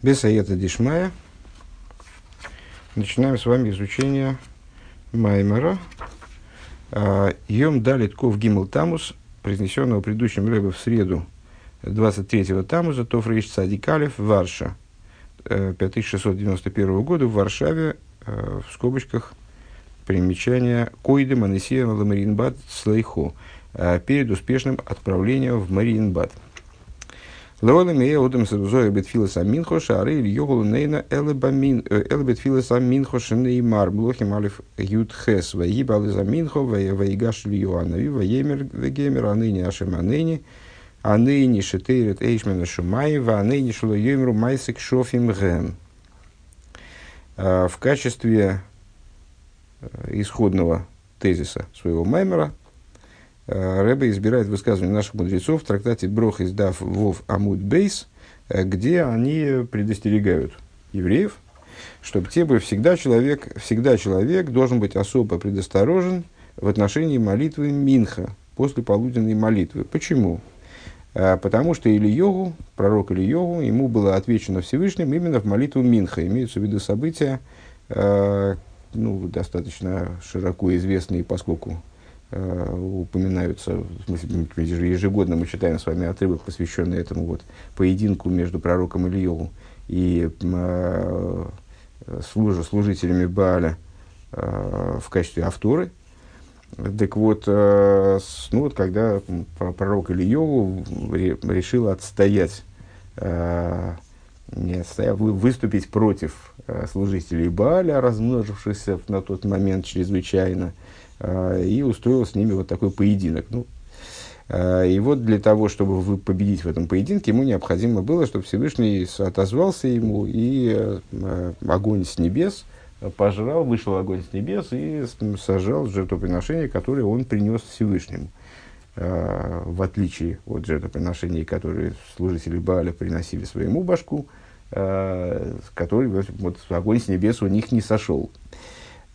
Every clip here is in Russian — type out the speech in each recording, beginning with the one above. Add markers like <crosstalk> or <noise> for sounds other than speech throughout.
Бесаета Дишмая. Начинаем с вами изучение Маймера. А, Йом Далит Ков Гимл Тамус, произнесенного предыдущим Рэбе в среду 23-го Тамуза, Тофрейш Цадикалев, Варша, 5691 э, года в Варшаве, э, в скобочках, примечание Койды Манесия Ламаринбад Слейхо, э, перед успешным отправлением в Мариенбад. Лола мея удам сарузоя бетфилас аминхо шары или йогул нейна элебамин эле бетфилас аминхо шнеймар блохим алиф ют хес ваибал из аминхо ваигаш ли йоаннави ваемер вегемер а ныне ашем а ныне а ныне шетейрет эйшмена шумаева а ныне шло йомеру майсик шофим гэм. В качестве исходного тезиса своего маймера – Э, Рэбе избирает высказывания наших мудрецов в трактате Брох издав Вов Амуд Бейс, э, где они предостерегают евреев, чтобы те бы всегда человек, всегда человек должен быть особо предосторожен в отношении молитвы Минха, после полуденной молитвы. Почему? Э, потому что Ильеву, пророк Ильеву, ему было отвечено Всевышним именно в молитву Минха. Имеются в виду события, ну, достаточно широко известные, поскольку Э, упоминаются, в смысле, ежегодно мы читаем с вами отрывок, посвященный этому вот поединку между пророком Ильеву и э, служ, служителями Бааля э, в качестве авторы. Так вот, э, ну вот, когда пророк Ильеву решил отстоять, э, не отстоял, выступить против э, служителей Бааля, размножившихся на тот момент чрезвычайно, и устроил с ними вот такой поединок. Ну, а, и вот для того, чтобы победить в этом поединке, ему необходимо было, чтобы Всевышний отозвался ему, и а, огонь с небес пожрал, вышел огонь с небес и сажал жертвоприношение, которое он принес Всевышнему. В отличие от жертвоприношений, которые служители Бааля приносили своему башку, который вот, огонь с небес у них не сошел.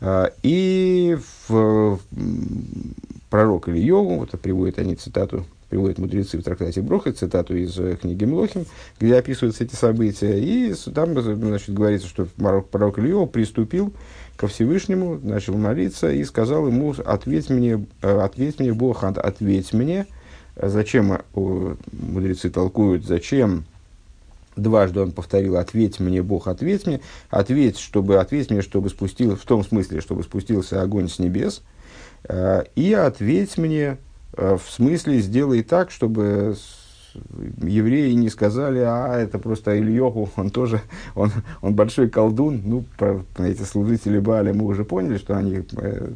А, и в пророк Ильеву, вот приводят они цитату, приводят мудрецы в трактате Броха, цитату из э, книги Млохим, где описываются эти события. И там значит, говорится, что пророк Ильеву приступил ко Всевышнему, начал молиться и сказал ему, ответь мне, э, ответь мне, Бог, ответь мне. Зачем, мудрецы толкуют, зачем Дважды он повторил «ответь мне, Бог, ответь мне». Ответь, чтобы, ответь мне, чтобы спустил, в том смысле, чтобы спустился огонь с небес. Э, и ответь мне, э, в смысле, сделай так, чтобы евреи не сказали, а это просто Ильеху, он тоже, он, он большой колдун. Ну, про, эти служители Бааля мы уже поняли, что они, э,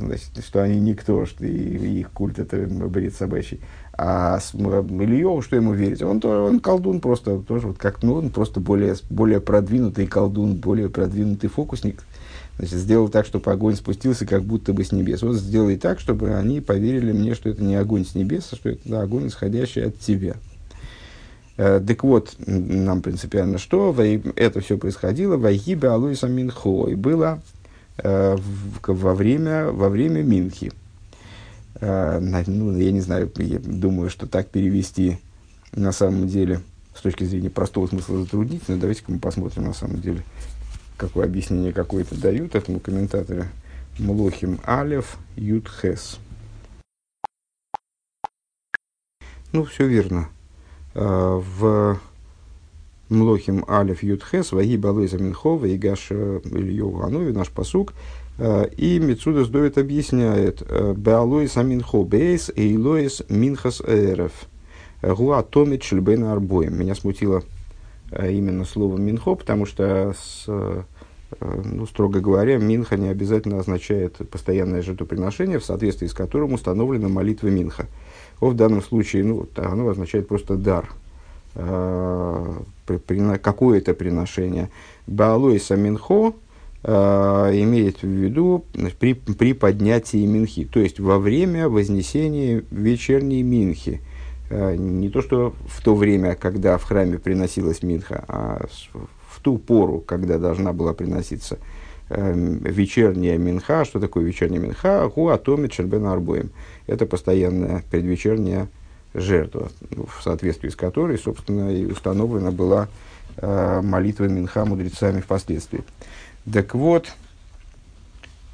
значит, что они никто, что и, и их культ это бред собачий. А с Ильеву, что ему верить? Он, он колдун просто, тоже вот как, ну, он просто более, более продвинутый колдун, более продвинутый фокусник. Значит, сделал так, чтобы огонь спустился как будто бы с небес. Вот сделай так, чтобы они поверили мне, что это не огонь с небес, а что это да, огонь, исходящий от тебя. Э, так вот, нам принципиально что? Это все происходило в Айгибе Алуиса Минхо. И было э, во, время, во время Минхи. Э, ну, я не знаю, я думаю, что так перевести на самом деле с точки зрения простого смысла затруднительно. Давайте-ка мы посмотрим на самом деле, какое объяснение какое-то дают этому комментатору. Млохим Алев Ютхес. Ну, все верно. Э, в Млохим Алев Ютхес, Ваги Балойза Минхова и Гаш Илью Ганови, наш посук, Э, и Мецудас Довид объясняет, э, Беалоис аминхо бейс и илоис минхас эрев. Гуа томит шльбена арбоем. Меня смутило э, именно слово минхо, потому что, с, ну, строго говоря, минха не обязательно означает постоянное жертвоприношение, в соответствии с которым установлена молитва минха. О, в данном случае ну, оно означает просто дар, какое-то приношение. Баалоис аминхо Э, имеет в виду при, при поднятии минхи, то есть во время вознесения вечерней минхи. Э, не то, что в то время, когда в храме приносилась минха, а в ту пору, когда должна была приноситься э, вечерняя минха. Что такое вечерняя минха? Ху атомит шербен арбоем. Это постоянная предвечерняя жертва, в соответствии с которой, собственно, и установлена была э, молитвы Минха мудрецами впоследствии. Так вот,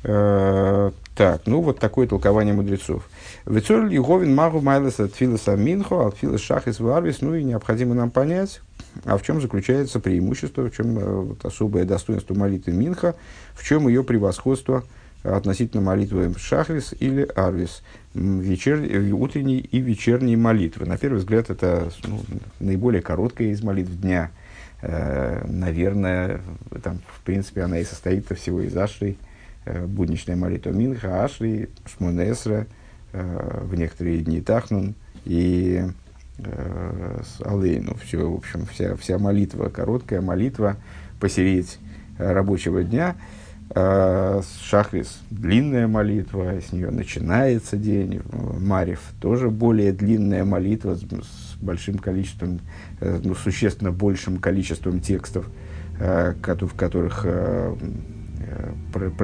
э, так, ну вот такое толкование мудрецов. Вецор Еговин Магу Майлес от Филоса Минхо, от Филос Шахис Варвис, ну и необходимо нам понять, а в чем заключается преимущество, в чем э, вот, особое достоинство молитвы Минха, в чем ее превосходство относительно молитвы Шахрис или Арвис, вечер, утренней и вечерней молитвы. На первый взгляд, это ну, наиболее короткая из молитв дня. Э, наверное, там, в принципе, она и состоит всего из Ашри, э, будничная молитва Минха, Ашри, Шмонесра, э, в некоторые дни Тахнун и э, Алейну. Все, в общем, вся, вся молитва, короткая молитва посередь рабочего дня – Шахрис – длинная молитва, с нее начинается день. Марев – тоже более длинная молитва с, с большим количеством, э, ну, существенно большим количеством текстов, э, в которых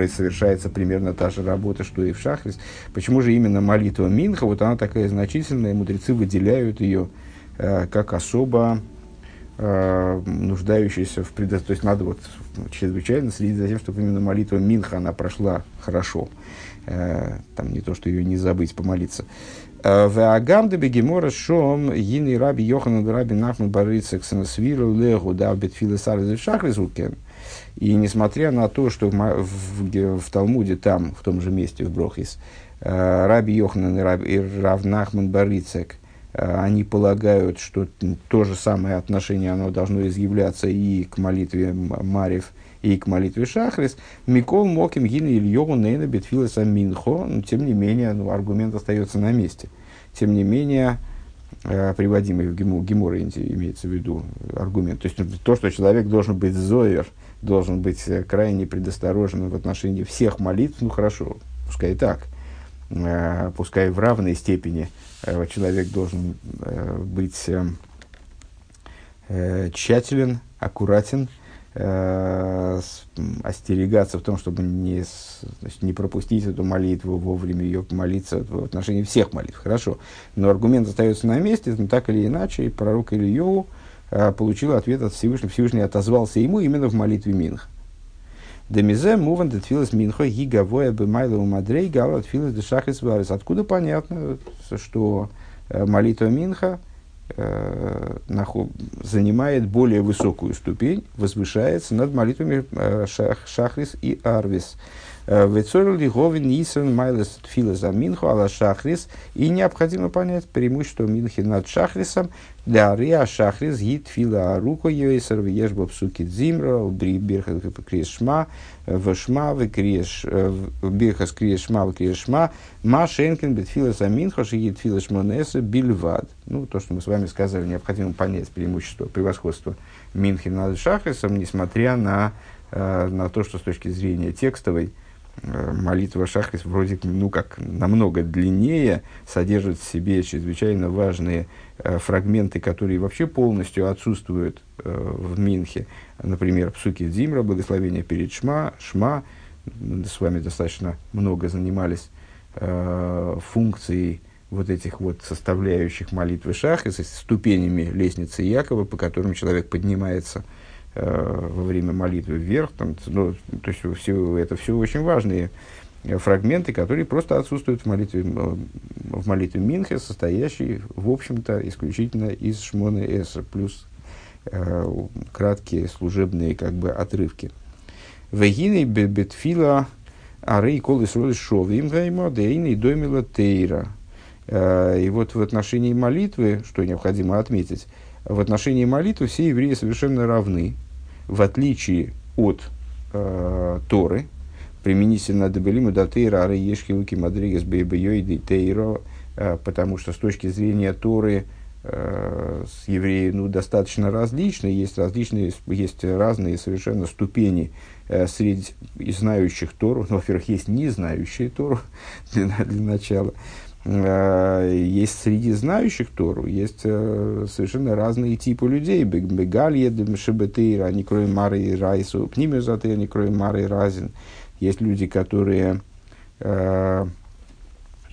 совершается примерно та же работа, что и в Шахрис. Почему же именно молитва Минха, вот она такая значительная, мудрецы выделяют ее как особо э, нуждающийся в предоставлении. То есть надо вот чрезвычайно следить за тем, чтобы именно молитва Минха, она прошла хорошо. Э, там не то, что ее не забыть помолиться. Э, в Агамде Бегемора Шом Гини Раби Йохан Раби Нахман Барыцек Санасвиру Легу да Бетфилесар Шахризукен. И несмотря на то, что в, в, в Талмуде, там, в том же месте, в Брохис, э, Раби Йоханан и Раби Рав Нахман Барыцек Э, они полагают, что то же самое отношение оно должно изъявляться и к молитве Марев, и к молитве Шахрис. Микол Моким Гин Ильогу Нейна Бетфилеса Минхо. Но, тем не менее, ну, аргумент остается на месте. Тем не менее, э, приводимый в Гему, Геморе имеется в виду аргумент. То есть то, что человек должен быть зоер, должен быть э, крайне предосторожен в отношении всех молитв, ну хорошо, пускай и так, пускай в равной степени – Э, человек должен э, быть э, тщателен, аккуратен, остерегаться в том, чтобы не, значит, не пропустить эту молитву, вовремя ее молиться в отношении всех молитв. Хорошо. Но аргумент остается на месте, но так или иначе, пророк Ильеву получил ответ от Всевышнего. Всевышний отозвался ему именно в молитве Минх. Демизе муван детфилас минхо гигавоя бемайла у мадрей гала тфилас дешахис варис. Откуда понятно, что э, молитва Минха э, занимает более высокую ступень, возвышается над молитвами э, шах, Шахрис и Арвис. Вецорил Говин Исен Майлес Тфила за Минху Алла Шахрис. И необходимо понять преимущество Минхи над Шахрисом. דהרי שחרית היא תפילה ארוכה יותר ויש בה פסוקי דזמרה ברכ ברכת קריאת שמע ויש בה וקריאת ברכת קריאת שמע וקריאת שמע מה שאין כן בתפילת המנחה שהיא תפילת שמונה עשרה בלבד. Ну, то, что мы с вами сказали, необходимо понять преимущество, превосходство Минхи над Шахрисом, несмотря на, на то, что с точки зрения текстовой Э, молитва Шахрис вроде ну как намного длиннее, содержит в себе чрезвычайно важные э, фрагменты, которые вообще полностью отсутствуют э, в Минхе. Например, псуки Дзимра, благословение перед Шма, Шма. С вами достаточно много занимались э, функцией вот этих вот составляющих молитвы Шахрис, ступенями лестницы Якова, по которым человек поднимается Э, во время молитвы вверх. Там, ну, то есть все, это все очень важные э, фрагменты, которые просто отсутствуют в молитве, э, в молитве Минхе, состоящей, в общем-то, исключительно из Шмона Эса, плюс э, краткие служебные как бы, отрывки. Вегины бетфила арей колы сроли шовим гаймо дейны домила тейра. И вот в отношении молитвы, что необходимо отметить, в отношении молитвы все евреи совершенно равны, в отличие от э, Торы, применительно Дебелиму Датейра Ары Ешки Луки Мадригес Бейбейоиды Тейро, э, потому что с точки зрения Торы э, с евреи ну, достаточно различны, есть, различные, есть разные совершенно ступени э, среди знающих Тору. Ну, во-первых, есть не знающие Тору <laughs> для, для начала. Э, есть среди знающих Тору, есть э, совершенно разные типы людей. Бегалье, Шебетейра, они кроем Мары и Райсу, Пнимезаты, они кроем Мары и Разин. Есть люди, которые э,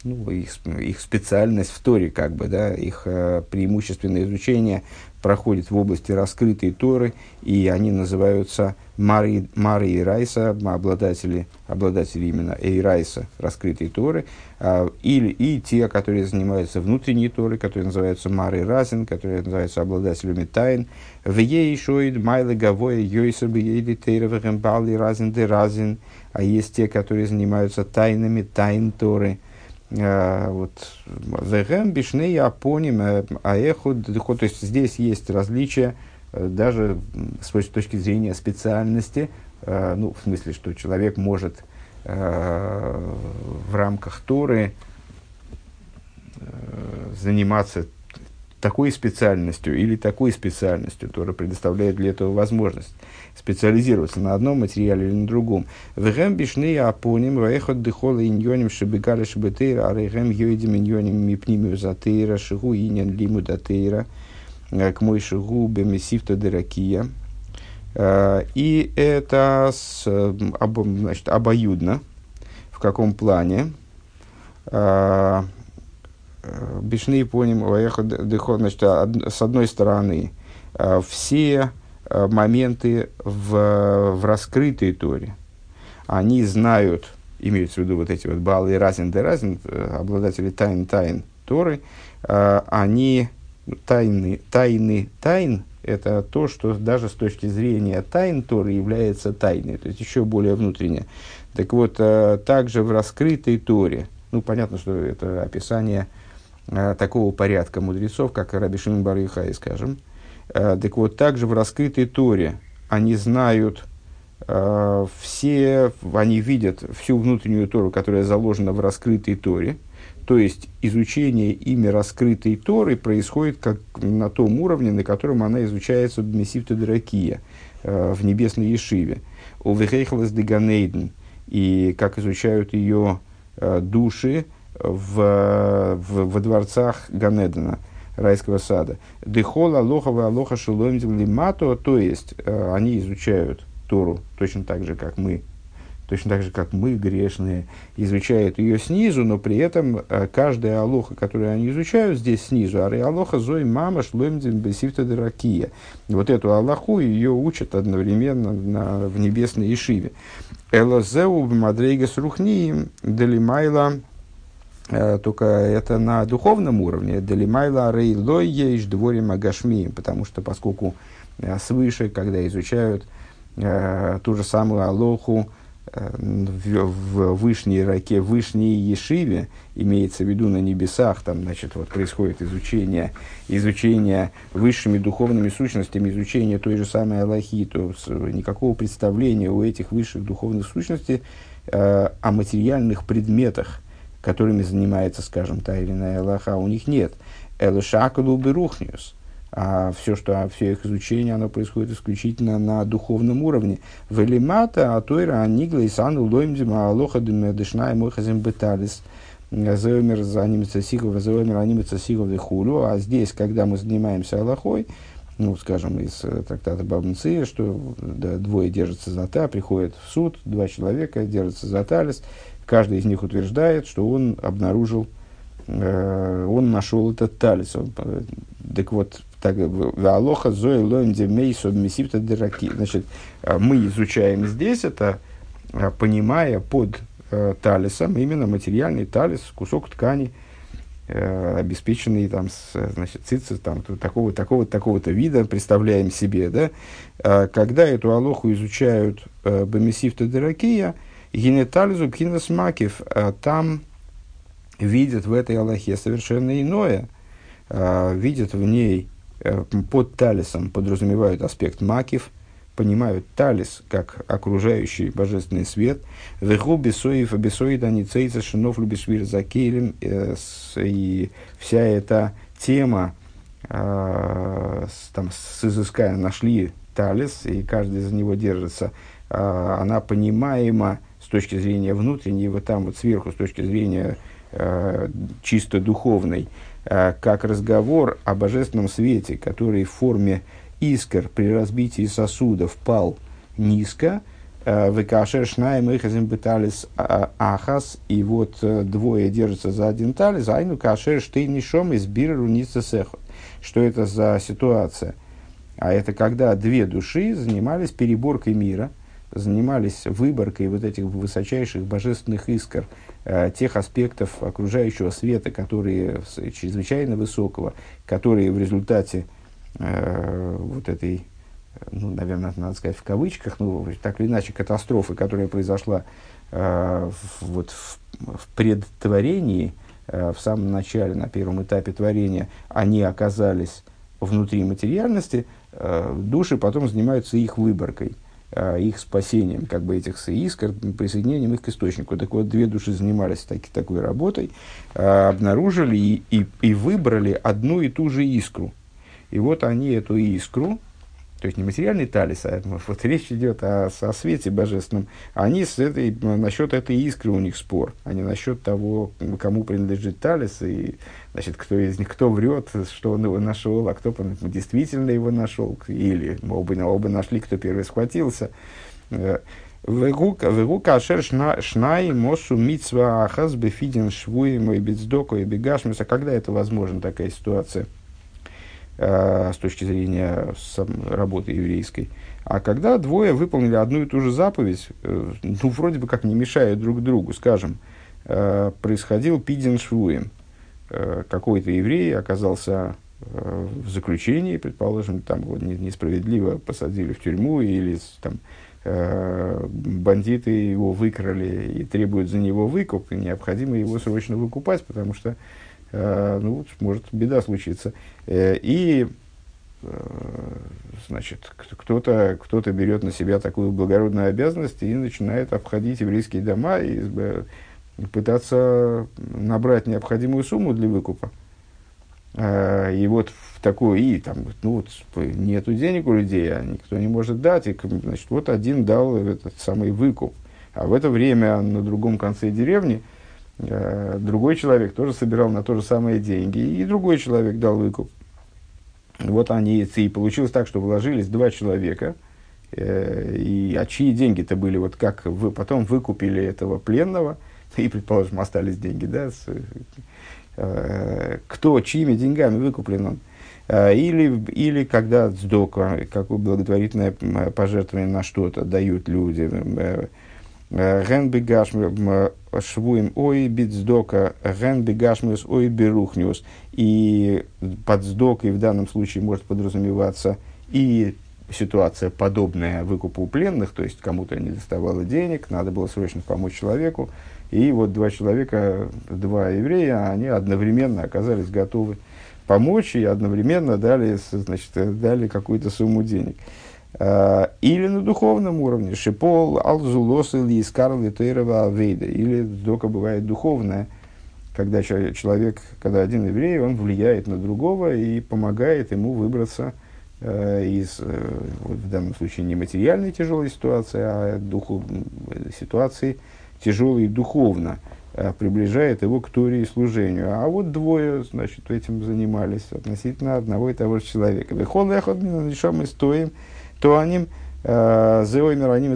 ну, их, их специальность в Торе, как бы, да, их преимущественное изучение проходят в области раскрытой Торы, и они называются Мари и Райса, обладатели, обладатели именно Эйрайса, раскрытой Торы, а, или и те, которые занимаются внутренней Торой, которые называются Мари Разин, которые называются обладателями тайн. В ей шоид майлы гавоя йойсер бьейли тейровым бали разин де разин, а есть те, которые занимаются тайнами тайн Торы – Э, вот, Вегем, Бишней, Апоним, э, Аэхуд, то есть здесь есть различия э, даже с точки зрения специальности, ну, в смысле, что человек может в рамках Торы заниматься такой специальностью или такой специальностью, Тора предоставляет для этого возможность специализироваться на одном материале или на другом. Вегем бишны апоним ваехот дыхола иньоним шебегали шебетейра, а рейгем йойдим иньоним мипнимию затейра, шигу иньян лиму датейра, э, к мой шигу бемесифта деракия. Э, и это с, об, значит, обоюдно. В каком плане? Э, Бишны поним, значит, с одной стороны, все Э, моменты в, в раскрытой Торе. Они знают, имеются в виду вот эти вот Балы и Разин де Разин, э, обладатели тайн тайн Торы, э, они тайны, тайны тайн, это то, что даже с точки зрения тайн Торы является тайной, то есть еще более внутреннее. Так вот, также в раскрытой Торе, ну, понятно, что это описание такого порядка мудрецов, как Раби Шимон Бар скажем, Э, так вот, также в раскрытой Торе они знают э, все, они видят всю внутреннюю Тору, которая заложена в раскрытой Торе. То есть изучение ими раскрытой Торы происходит как на том уровне, на котором она изучается в Мессивту Дракия, э, в небесной Ешиве. У Вехейхлас Деганейден. И как изучают ее души в, в, во дворцах Ганедена райского сада. Дехола лохова алоха шеломдим лимато, то есть э, они изучают Тору точно так же, как мы, точно так же, как мы, грешные, изучают ее снизу, но при этом э, каждая алоха, которую они изучают здесь снизу, ари алоха зой мама шломдим бесифта деракия. Вот эту аллаху ее учат одновременно на, в небесной Ишиве. Элозеу мадрейгас рухниим делимайла Э, только это на духовном уровне. Делимайла рейлой ейш дворим агашмием, потому что поскольку э, свыше, когда изучают э, ту же самую Алоху в, в вышней раке, в вышней Ешиве, имеется в виду на небесах, там, значит, вот происходит изучение, изучение высшими духовными сущностями, изучение той же самой Аллахи, то никакого представления у этих высших духовных сущностей э, о материальных предметах, которыми занимается, скажем, та или иная Аллаха, у них нет. Элышакалу берухниус. А все, что, все их изучение, оно происходит исключительно на духовном уровне. Велимата, а тойра, анигла, и сану, лоймдима, алоха, дышна, и мойхазим беталис. Зеомер занимается сигов, зеомер анимится сигов хулю. А здесь, когда мы занимаемся Аллахой, ну, скажем, из э, трактата Бабнцы, что да, двое держатся за та, приходят в суд, два человека держатся за талис, Каждый из них утверждает, что он обнаружил, э, он нашел этот талис. Э, так вот, так, Алоха Зои Лоэнде Мейсо Месипта Дераки. Значит, э, мы изучаем здесь это, э, понимая под э, талисом именно материальный талис, кусок ткани, э, обеспеченный там, с, значит, цицис, там, такого, такого, такого-то вида, представляем себе, да, э, когда эту алоху изучают э, Бамисифта Деракия, э, Генетализу пхинас макив, а там видят в этой Аллахе совершенно иное, а, видят в ней э, под талисом, подразумевают аспект макив, понимают талис как окружающий божественный свет. Веху бесоев бесоид они цейца шинов любишвир за кейлем. Э, и вся эта тема а, там, с изысканием нашли талис, и каждый за него держится, она понимаема точки зрения внутренней, вот там вот сверху, с точки зрения э, чисто духовной, э, как разговор о божественном свете, который в форме искр при разбитии сосудов пал низко, э, Векашер шнаем ихазим беталис а, ахас, и вот э, двое держатся за один талис, айну кашер штейнишом из биру сехот. Что это за ситуация? А это когда две души занимались переборкой мира, занимались выборкой вот этих высочайших божественных искр, э, тех аспектов окружающего света, которые чрезвычайно высокого, которые в результате э, вот этой, ну, наверное, надо сказать в кавычках, ну, так или иначе, катастрофы, которая произошла э, вот в, в предтворении, в самом начале, на первом этапе творения, они оказались внутри материальности, души потом занимаются их выборкой – их спасением, как бы этих искр, присоединением их к источнику. Так вот, две души занимались так, такой работой, а, обнаружили и, и, и выбрали одну и ту же искру. И вот они эту искру, то есть не материальный талис, а <laughs> вот речь идет о, о свете божественном. Они с этой, насчет этой искры у них спор, а не насчет того, кому принадлежит талис, и значит, кто из них, кто врет, что он его нашел, а кто действительно его нашел, или оба, оба нашли, кто первый схватился. Э, Вегу кашер шнай мосу митсва ахаз бефидин швуи мой бицдоку и бегашмиса. Когда это возможно, такая ситуация? Э, с точки зрения работы еврейской. А когда двое выполнили одну и ту же заповедь, э, ну, вроде бы как не мешая друг другу, скажем, э, происходил пидин швуем. Какой-то еврей оказался в заключении, предположим, там вот несправедливо посадили в тюрьму или там, бандиты его выкрали и требуют за него выкуп, и необходимо его срочно выкупать, потому что ну, может беда случиться. Э, и, э, значит, кто-то кто берет на себя такую благородную обязанность и начинает обходить еврейские дома и пытаться набрать необходимую сумму для выкупа. И вот в такой, и там, ну вот, нету денег у людей, а никто не может дать, и, значит, вот один дал этот самый выкуп. А в это время на другом конце деревни – Э, другой человек тоже собирал на то же самое деньги, и другой человек дал выкуп. Вот они, и получилось так, что вложились два человека, э, и, а чьи деньги-то были, вот как вы потом выкупили этого пленного, <laughs> и, предположим, остались деньги, да, с, э, кто, чьими деньгами выкуплен он. Или, или когда сдока, какое благотворительное пожертвование на что-то дают люди, Ген бегашмы швуем ой битздока, ген бегашмус ой берухниус. И под сдокой в данном случае может подразумеваться и ситуация подобная выкупу пленных, то есть кому-то не доставало денег, надо было срочно помочь человеку. И вот два человека, два еврея, они одновременно оказались готовы помочь и одновременно дали, значит, дали какую-то сумму денег. Э, или на духовном уровне. Шипол, алзулос или искар литейрова авейда. Или только бывает духовное, когда человек, когда один еврей, он влияет на другого и помогает ему выбраться э, из, э, в данном случае, не материальной тяжелой ситуации, а духу, ситуации тяжелой духовно, приближает его к Торе и служению. А вот двое, значит, этим занимались относительно одного и того же человека. Вехол эхот мы стоим, э, зеоймер они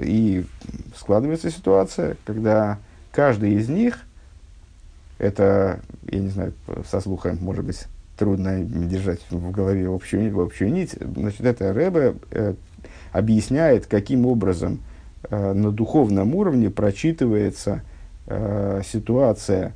и складывается ситуация, когда каждый из них, это, я не знаю, со слуха, может быть, трудно держать в голове общую, общую нить, значит, это Рэбе э, объясняет, каким образом э, на духовном уровне прочитывается э, ситуация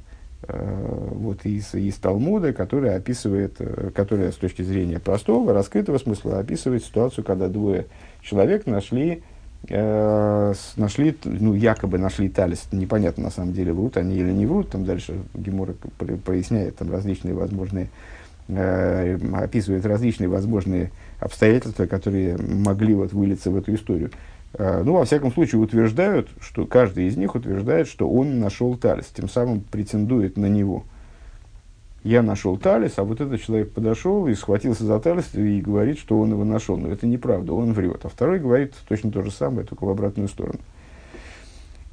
вот из, из Талмуда, которая описывает, э, которая с точки зрения простого, раскрытого смысла описывает ситуацию, когда двое человек нашли, э, нашли ну, якобы нашли талис. Непонятно, на самом деле, врут они или не врут. Там дальше Гемора проясняет там различные возможные, э, описывает различные возможные обстоятельства, которые могли вот вылиться в эту историю. Э, ну, во всяком случае, утверждают, что каждый из них утверждает, что он нашел талис, тем самым претендует на него. Я нашел талис, а вот этот человек подошел и схватился за талис и говорит, что он его нашел. Но это неправда, он врет. А второй говорит точно то же самое, только в обратную сторону.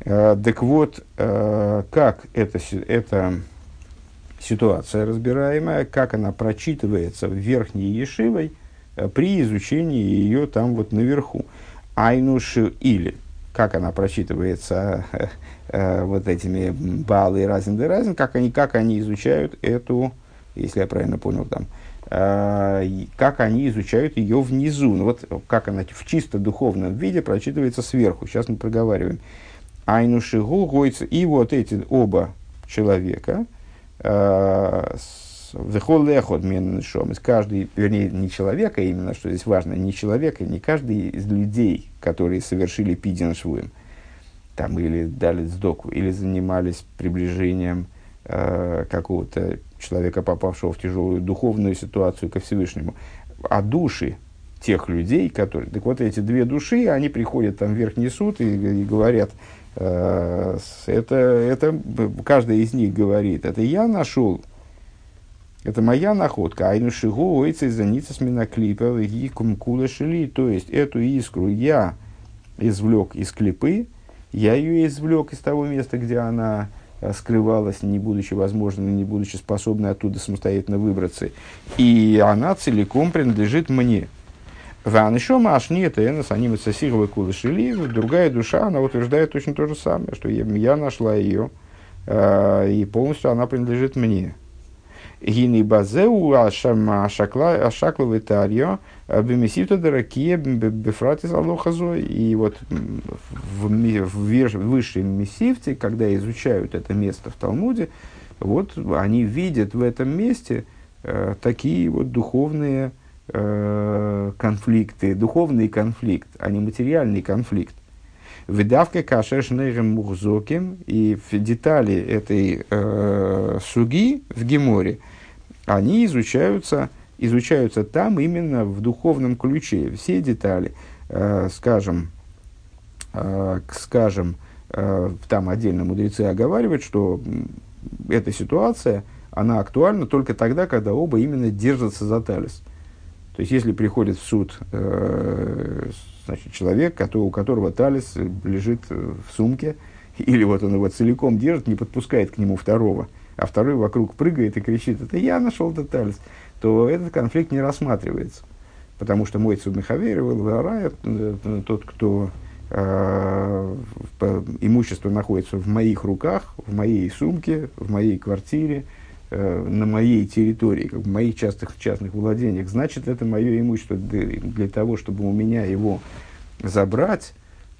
Э, так вот, э, как эта, эта ситуация разбираемая, как она прочитывается в верхней Ешивой при изучении ее там вот наверху. Айнушу или, как она прочитывается э, вот этими Балы и Разин де Разин, как они, как они изучают эту если я правильно понял там, как они изучают ее внизу. Ну вот как она в чисто духовном виде прочитывается сверху. Сейчас мы проговариваем. Айнушигу гойца. И вот эти оба человека, Вехол лехот из каждый, вернее, не человека именно, что здесь важно, не человека, не каждый из людей, которые совершили пидин швуем, там или дали сдоку, или занимались приближением э, какого-то человека, попавшего в тяжелую духовную ситуацию ко Всевышнему, а души тех людей, которые... Так вот, эти две души, они приходят там в Верхний суд и, и говорят, э, это, это, каждый из них говорит, это я нашел это моя находка. Айну шигу ойца заница с миноклипа и кумкула шили. То есть эту искру я извлек из клипы, я ее извлек из того места, где она э, скрывалась, не будучи возможной, не будучи способной оттуда самостоятельно выбраться. И она целиком принадлежит мне. Ван еще маш нет, энос, они мацасировы кулышили, другая душа, она утверждает точно то же самое, что я, я нашла ее, э, и полностью она принадлежит мне. Гини базеу ашакла витарьо бемесивто доракие бефратис алохазой. И вот в, в высшем мессивте, когда изучают это место в Талмуде, вот они видят в этом месте э, такие вот духовные э, конфликты, духовный конфликт, а не материальный конфликт. Выдавка кашеш мухзоким и в детали этой э, суги в Геморе – они изучаются, изучаются там именно в духовном ключе. Все детали, э, скажем, э, скажем, э, там отдельно мудрецы оговаривают, что эта ситуация, она актуальна только тогда, когда оба именно держатся за талис. То есть, если приходит в суд э, значит, человек, у которого талис лежит в сумке, или вот он его целиком держит, не подпускает к нему второго – а второй вокруг прыгает и кричит, это я нашел деталь, то этот конфликт не рассматривается. Потому что мой Цубмихавер, Варая, э, тот, кто э, имущество находится в моих руках, в моей сумке, в моей квартире, э, на моей территории, как в моих частных, частных владениях, значит, это мое имущество для, того, чтобы у меня его забрать,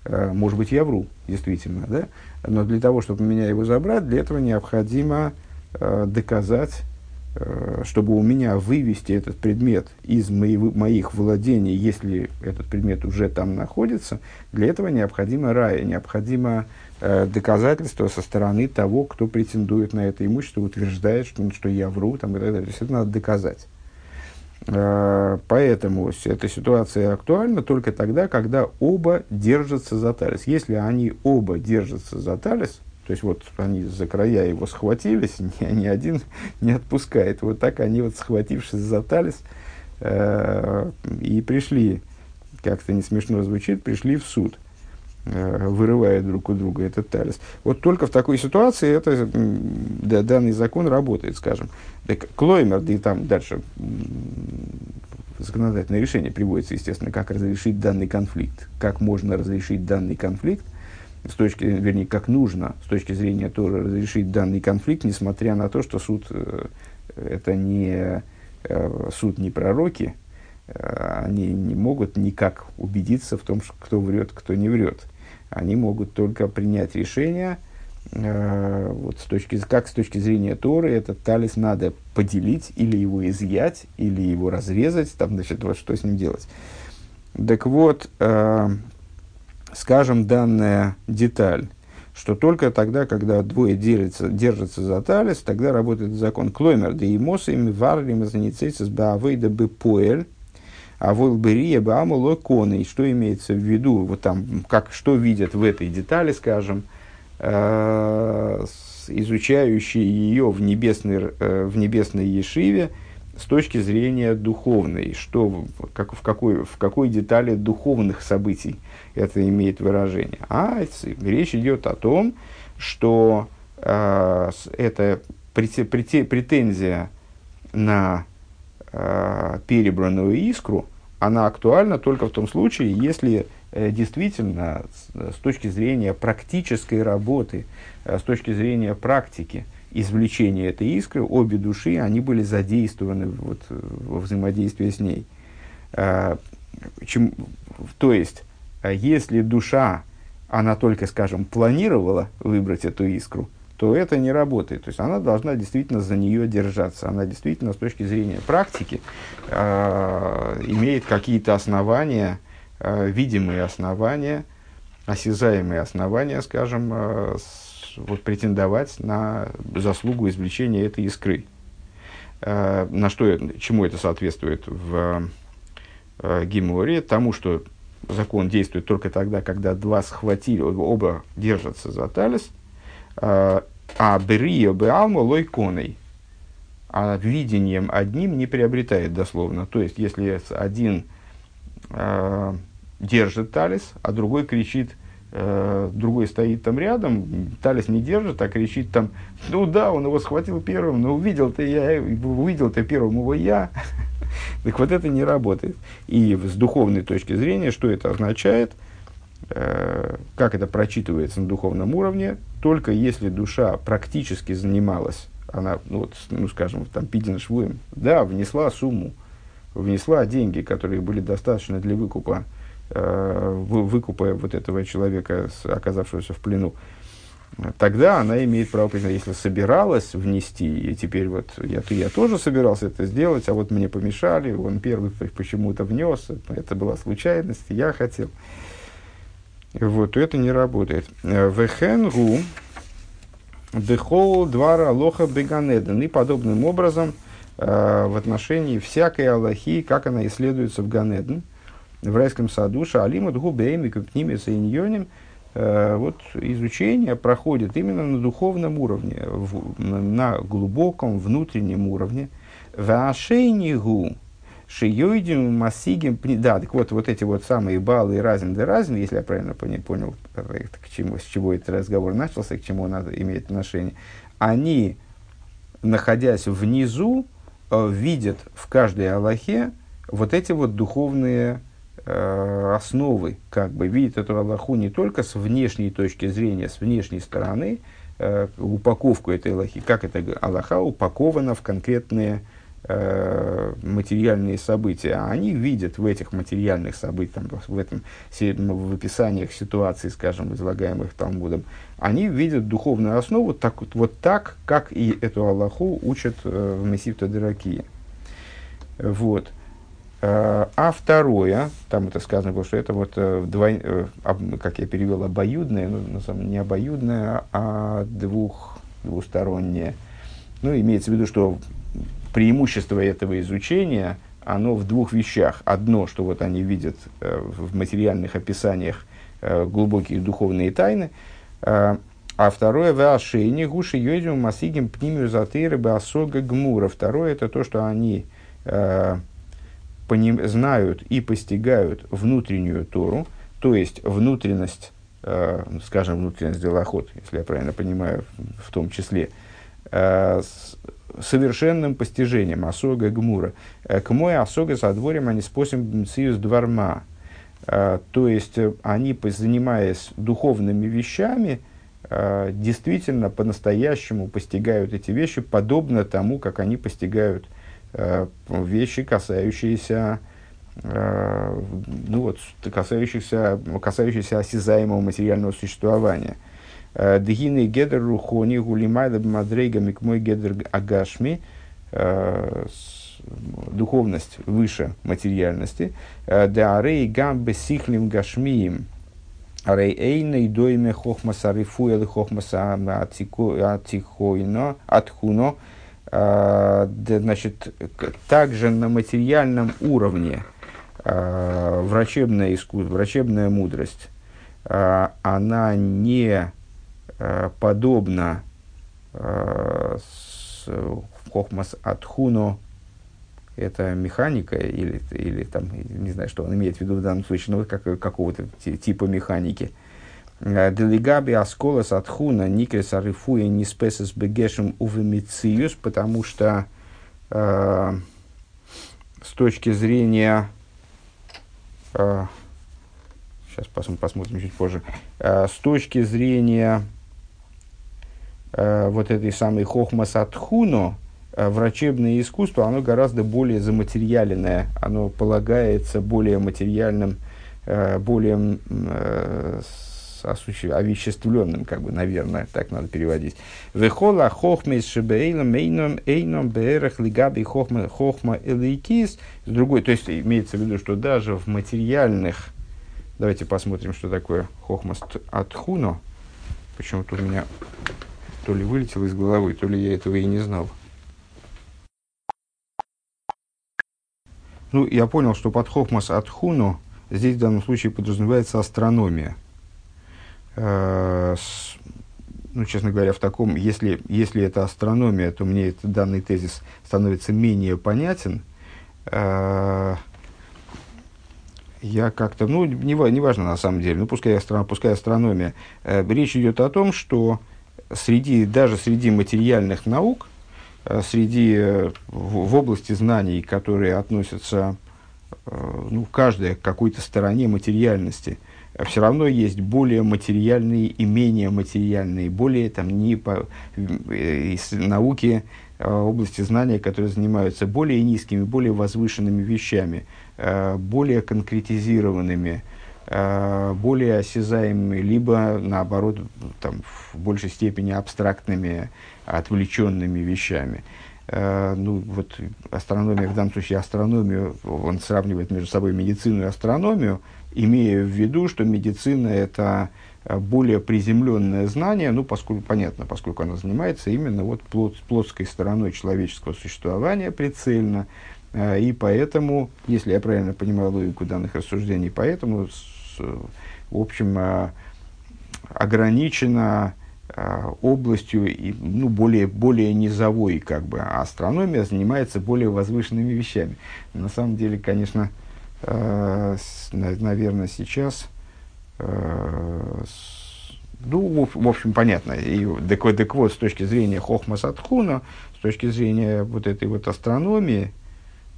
э, может быть, я вру, действительно, да? но для того, чтобы у меня его забрать, для этого необходимо Э, доказать, чтобы у меня вывести этот предмет из моего, моих владений, если этот предмет уже там находится, для этого необходимо рая, необходимо э, доказательство со стороны того, кто претендует на это имущество, утверждает, что, что я вру, там, и так далее. То есть это надо доказать. Э, поэтому эта ситуация актуальна только тогда, когда оба держатся за талис. Если они оба держатся за талис, то есть вот они за края его схватились, <laughs> ни, ни один не отпускает. Вот так они вот схватившись за талис э, и пришли, как-то не смешно звучит, пришли в суд, э, вырывая друг у друга этот талис. Вот только в такой ситуации это, да, данный закон работает, скажем. Так, Клоймер, да и там дальше законодательное решение приводится, естественно, как разрешить данный конфликт, как можно разрешить данный конфликт, с точки, вернее, как нужно с точки зрения Торы разрешить данный конфликт, несмотря на то, что суд э, это не э, суд не пророки, э, они не могут никак убедиться в том, кто врет, кто не врет. Они могут только принять решение, вот с точки, как с точки зрения Торы этот талис надо поделить, или его изъять, или его разрезать, там, значит, вот что с ним делать. Так вот, скажем, данная деталь, что только тогда, когда двое делятся, держатся за талис, тогда работает закон Клоймер, да и мосами варлим заницейцес баавейда бы поэль, а волберия баамуло коны. Что имеется в виду, вот там, как, что видят в этой детали, скажем, э, изучающие ее в небесной, э, в небесной Ешиве, с точки зрения духовной, что, как, в, какой, в какой детали духовных событий это имеет выражение. А речь идет о том, что э, это претензия на э, перебранную искру, она актуальна только в том случае, если э, действительно с, с точки зрения практической работы, э, с точки зрения практики, извлечения этой искры, обе души, они были задействованы вот, во взаимодействии с ней. Э, чем, то есть, э, если душа, она только, скажем, планировала выбрать эту искру, то это не работает. То есть она должна действительно за нее держаться. Она действительно с точки зрения практики э, имеет какие-то основания, э, видимые основания, осязаемые основания, скажем, э, с, вот, претендовать на заслугу извлечения этой искры. Э, на что, чему это соответствует в э, Гиморе? Тому, что закон действует только тогда, когда два схватили, оба держатся за талис – а Берио Беалма лойконой. А видением одним не приобретает дословно. То есть, если один э, держит талис, а другой кричит, э, другой стоит там рядом, талис не держит, а кричит там, ну да, он его схватил первым, но увидел-то я, увидел-то первым его я. <laughs> Так вот это не работает. И с духовной точки зрения, что это означает – Э, как это прочитывается на духовном уровне, только если душа практически занималась, она, ну, вот, ну скажем, там, Пидина Швуем, да, внесла сумму, внесла деньги, которые были достаточно для выкупа, э, выкупа вот этого человека, оказавшегося в плену, тогда она имеет право признать, если собиралась внести, и теперь вот я, я тоже собирался это сделать, а вот мне помешали, он первый почему-то внес, это была случайность, я хотел. Вот, то это не работает. Э, Вехенгу дехол двара лоха беганеден. И подобным образом э, в отношении всякой Аллахи, как она исследуется в Ганеден, в райском саду, шалима дгубейми купнимес и иньоним, э, вот изучение проходит именно на духовном уровне, в, на глубоком внутреннем уровне. Вашейнигу Шиёйдим Масигим, да, так вот, вот эти вот самые баллы и разин да разин, если я правильно понял, к чему, с чего этот разговор начался, к чему надо иметь отношение, они, находясь внизу, э, видят в каждой Аллахе вот эти вот духовные э, основы, как бы видят эту Аллаху не только с внешней точки зрения, с внешней стороны, э, упаковку этой Аллахи, как эта Аллаха упакована в конкретные Э, материальные события, а они видят в этих материальных событиях, в, этом, в описаниях ситуаций, скажем, излагаемых Талмудом, они видят духовную основу так, вот так, как и эту Аллаху учат э, в Мессивта Дыракия. Вот. Э, а второе, там это сказано было, что это вот, вдвой, как я перевел, обоюдное, ну, на самом деле не обоюдное, а двух, двустороннее. Ну, имеется в виду, что преимущество этого изучения, оно в двух вещах. Одно, что вот они видят э, в материальных описаниях э, глубокие духовные тайны, э, а второе, в ашейне гуши йодим масигим пнимию затыры басога гмура. Второе, это то, что они э, поним, знают и постигают внутреннюю Тору, то есть внутренность, э, скажем, внутренность делоход, если я правильно понимаю, в том числе, э, совершенным постижением осога гмура. Э, к мой осога со дворем они способен циюс дворма. Э, то есть э, они, занимаясь духовными вещами, действительно по-настоящему постигают эти вещи, подобно тому, как они постигают вещи, касающиеся ну вот, касающихся, касающихся осязаемого материального существования – Э, Дгины гедер рухони гулимайда мадрейгами к мой гедер агашми. Э, духовность выше материальности. Э, да арей гам бесихлим гашмием. Арей эйной дойме хохма сарифу или хохма атихойно, атхуно. Значит, также на материальном уровне врачебная искусство, врачебная мудрость, она не подобно э, с Хохмас Атхуно, это механика или, или там, не знаю, что он имеет в виду в данном случае, но как, какого-то типа механики. Э, Делегаби Асколас Атхуна Никрес Арифуя Ниспесес Бегешем Увемициус, потому что э, с точки зрения э, сейчас посмотрим, посмотрим чуть позже. Э, с точки зрения э, вот этой самой хохмас атхуно, э, врачебное искусство, оно гораздо более заматериаленное, оно полагается более материальным, э, более э, овеществленным, как бы, наверное, так надо переводить. Вехола хохмес шебейлом эйном эйном беэрах лигаби хохма хохма элейкис. С другой, то есть имеется в виду, что даже в материальных, давайте посмотрим, что такое хохма от хуно. Почему-то у меня то ли вылетело из головы, то ли я этого и не знал. Ну, я понял, что под хохмас от хуно здесь в данном случае подразумевается астрономия – Э, ну, честно говоря, в таком, если, если это астрономия, то мне этот данный тезис становится менее понятен. Э, я как-то, ну, не, не важно на самом деле, ну, пускай, астро, пускай астрономия. Э, речь идет о том, что среди, даже среди материальных наук, среди, в, в области знаний, которые относятся, ну, каждая к какой-то стороне материальности – все равно есть более материальные и менее материальные, более там не по, э, из науки э, области знания, которые занимаются более низкими, более возвышенными вещами, э, более конкретизированными, более осязаемыми, либо наоборот там, в большей степени абстрактными, отвлеченными вещами. Ну, вот астрономия, в данном случае астрономию, он сравнивает между собой медицину и астрономию, имея в виду, что медицина – это э, более приземленное знание, ну, поскольку, понятно, поскольку она занимается именно вот плот, плотской стороной человеческого существования прицельно, э, и поэтому, если я правильно понимаю логику данных рассуждений, поэтому, с, в общем, э, ограничена областью ну, более, более низовой, как бы, а астрономия занимается более возвышенными вещами. На самом деле, конечно, наверное, сейчас, э, ну, в общем, понятно. И, так, так вот, с точки зрения Хохма Садхуна, с точки зрения вот этой вот астрономии,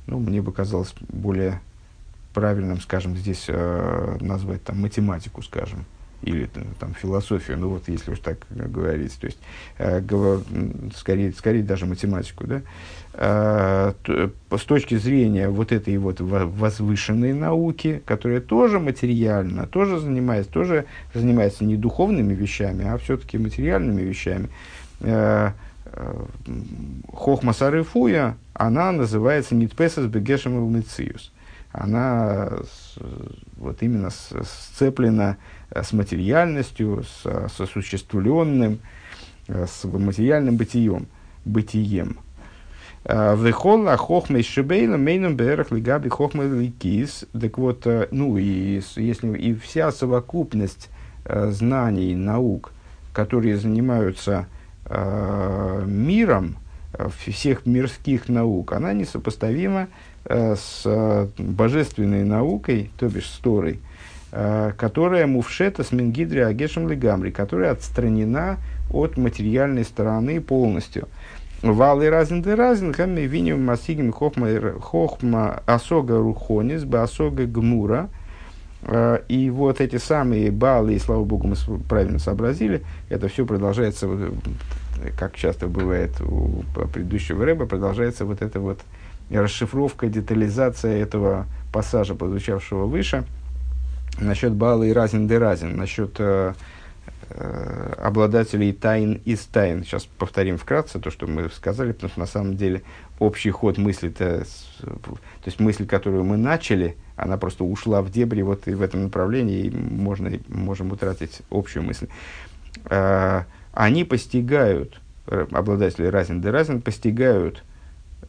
ну, мне бы казалось более правильным, скажем, здесь э, назвать там математику, скажем или там, философию, ну вот если уж так говорить, то есть э, скорее, скорее даже математику, да, э, то, с точки зрения вот этой вот возвышенной науки, которая тоже материальна, тоже занимается, тоже занимается не духовными вещами, а все-таки материальными вещами, э, э, Хохма Сарыфуя, она называется Нитпесас Бегешем Мециус. Она вот именно сцеплена с материальностью, с, с осуществленным, э, с материальным бытием, бытием. Э, Вехола хохмей шибейла мейном берах лигаби хохмей ликис. Так вот, ну и если и вся совокупность знаний, наук, которые занимаются миром, всех мирских наук, она несопоставима с божественной наукой, то бишь с Торой, Э, которая мувшета с Мингидри Агешем Легамри, которая отстранена от материальной стороны полностью. Валы разин де разин, хамми виним масигим хохма, асога рухонис, ба асога гмура. Э, и вот эти самые баллы, и слава богу, мы правильно сообразили, это все продолжается, как часто бывает у предыдущего рэба, продолжается вот эта вот расшифровка, детализация этого пассажа, прозвучавшего выше – насчет Баала и Разин де Разин, насчет э, э, обладателей тайн из тайн. Сейчас повторим вкратце то, что мы сказали, потому что на самом деле общий ход мысли, -то, то есть мысль, которую мы начали, она просто ушла в дебри вот и в этом направлении, и можно, можем утратить общую мысль. Э, они постигают, э, обладатели Разин де Разин постигают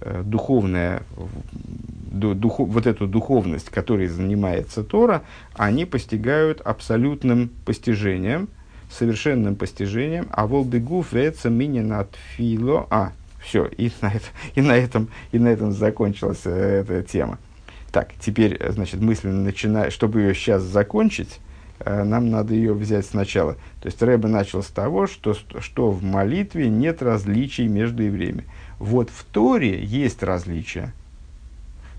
э, духовное духу, вот эту духовность, которой занимается Тора, они постигают абсолютным постижением, совершенным постижением, а волбегу веца минина фило, а, все, и на, это, и, на этом, и на этом закончилась э, эта тема. Так, теперь, значит, мысленно начиная, чтобы ее сейчас закончить, э, нам надо ее взять сначала. То есть Рэбе начал с того, что, что в молитве нет различий между евреями. Вот в Торе есть различия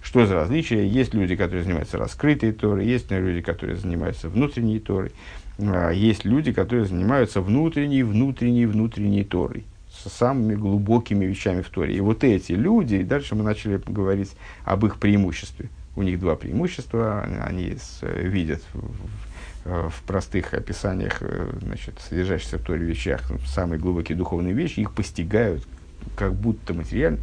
Что за различие? Есть люди, которые занимаются раскрытой Торой, есть люди, которые занимаются внутренней Торой, а, есть люди, которые занимаются внутренней, внутренней, внутренней Торой с самыми глубокими вещами в Торе. И вот эти люди, дальше мы начали говорить об их преимуществе. У них два преимущества, они видят в, в простых описаниях, э, значит, содержащихся в Торе вещах, самые глубокие духовные вещи, их постигают как будто материально.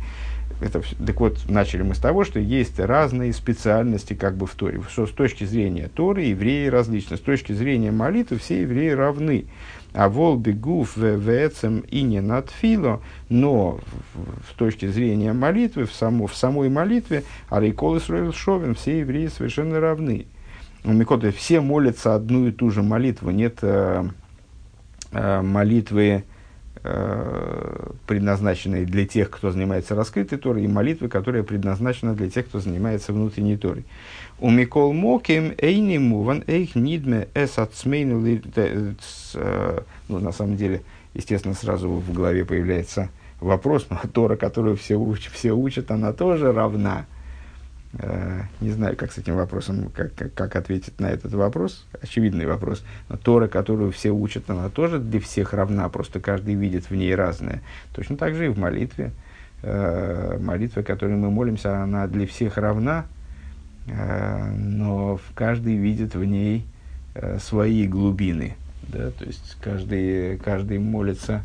Это, так вот, начали мы с того, что есть разные специальности как бы в Торе. Что с точки зрения Торы евреи различны, с точки зрения молитвы все евреи равны. А вол бегуф вецем и не надфило, но с точки зрения молитвы, в, само, в самой молитве, арейкол и шовен, все евреи совершенно равны. У Микоты все молятся одну и ту же молитву, нет э, э, молитвы, э, предназначенной для тех, кто занимается раскрытой Торой, и молитвы, которая предназначена для тех, кто занимается внутренней Торой. У Микол Моким Эйни Муван Эйх Нидме Эс Ацмейну э, Ну, на самом деле, естественно, сразу в голове появляется вопрос, но Тора, которую все, уч, все учат, она тоже равна. Э, не знаю, как с этим вопросом, как, как, как ответить на этот вопрос. Очевидный вопрос. Но Тора, которую все учат, она тоже для всех равна, просто каждый видит в ней разное. Точно так же и в молитве. Э, молитва, которой мы молимся, она для всех равна, Э, но каждый видит в ней свои глубины. Да? То есть каждый, каждый молится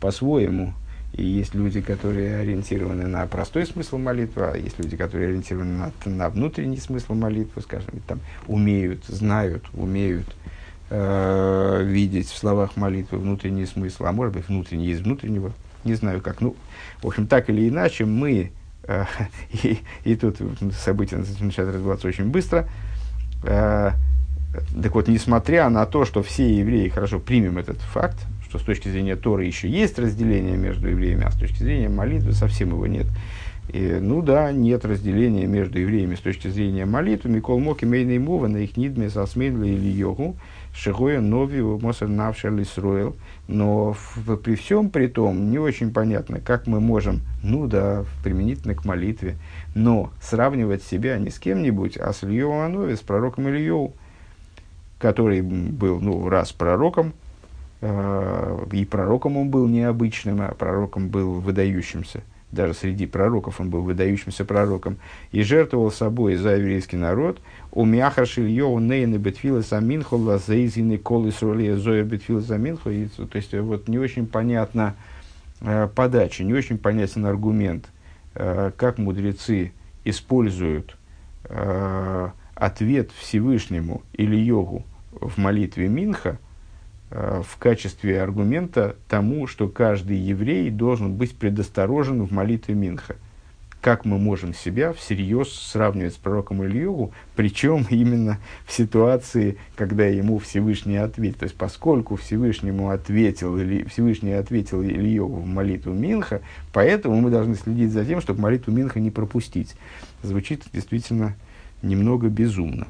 по-своему. И есть люди, которые ориентированы на простой смысл молитвы, а есть люди, которые ориентированы на, на внутренний смысл молитвы, скажем, там, умеют, знают, умеют э, видеть в словах молитвы внутренний смысл, а может быть, внутренний из внутреннего, не знаю как. Ну, в общем, так или иначе, мы Э, <laughs> и, и тут события начинают развиваться очень быстро. Э, так вот, несмотря на то, что все евреи, хорошо, примем этот факт, что с точки зрения Торы еще есть разделение между евреями, а с точки зрения молитвы совсем его нет. И, ну да, нет разделения между евреями с точки зрения молитвы. Микол Моки Мейный Мова на их нидме сосмейнли или йогу. Шигоя Нови Мосер Навшер. Но в, при всем при том не очень понятно, как мы можем, ну да, применительно к молитве, но сравнивать себя не с кем-нибудь, а с Ильей Анови, с пророком Ильей, который был, ну, раз пророком, и пророком он был необычным, а пророком был выдающимся. Даже среди пророков он был выдающимся пророком, и жертвовал собой за еврейский народ, у мяха шильё нейны бетфила саминху лазейзины колы сролия зоя бетфила саминху. То есть, вот не очень понятна э, подача, не очень понятен аргумент, э, как мудрецы используют э, ответ Всевышнему или йогу в молитве Минха – Э, в качестве аргумента тому, что каждый еврей должен быть предосторожен в молитве Минха. Как мы можем себя всерьез сравнивать с пророком Ильеву, причем именно в ситуации, когда ему Всевышний ответил. То есть, поскольку Всевышнему ответил, или Всевышний ответил Ильеву в молитву Минха, поэтому мы должны следить за тем, чтобы молитву Минха не пропустить. Звучит действительно немного безумно.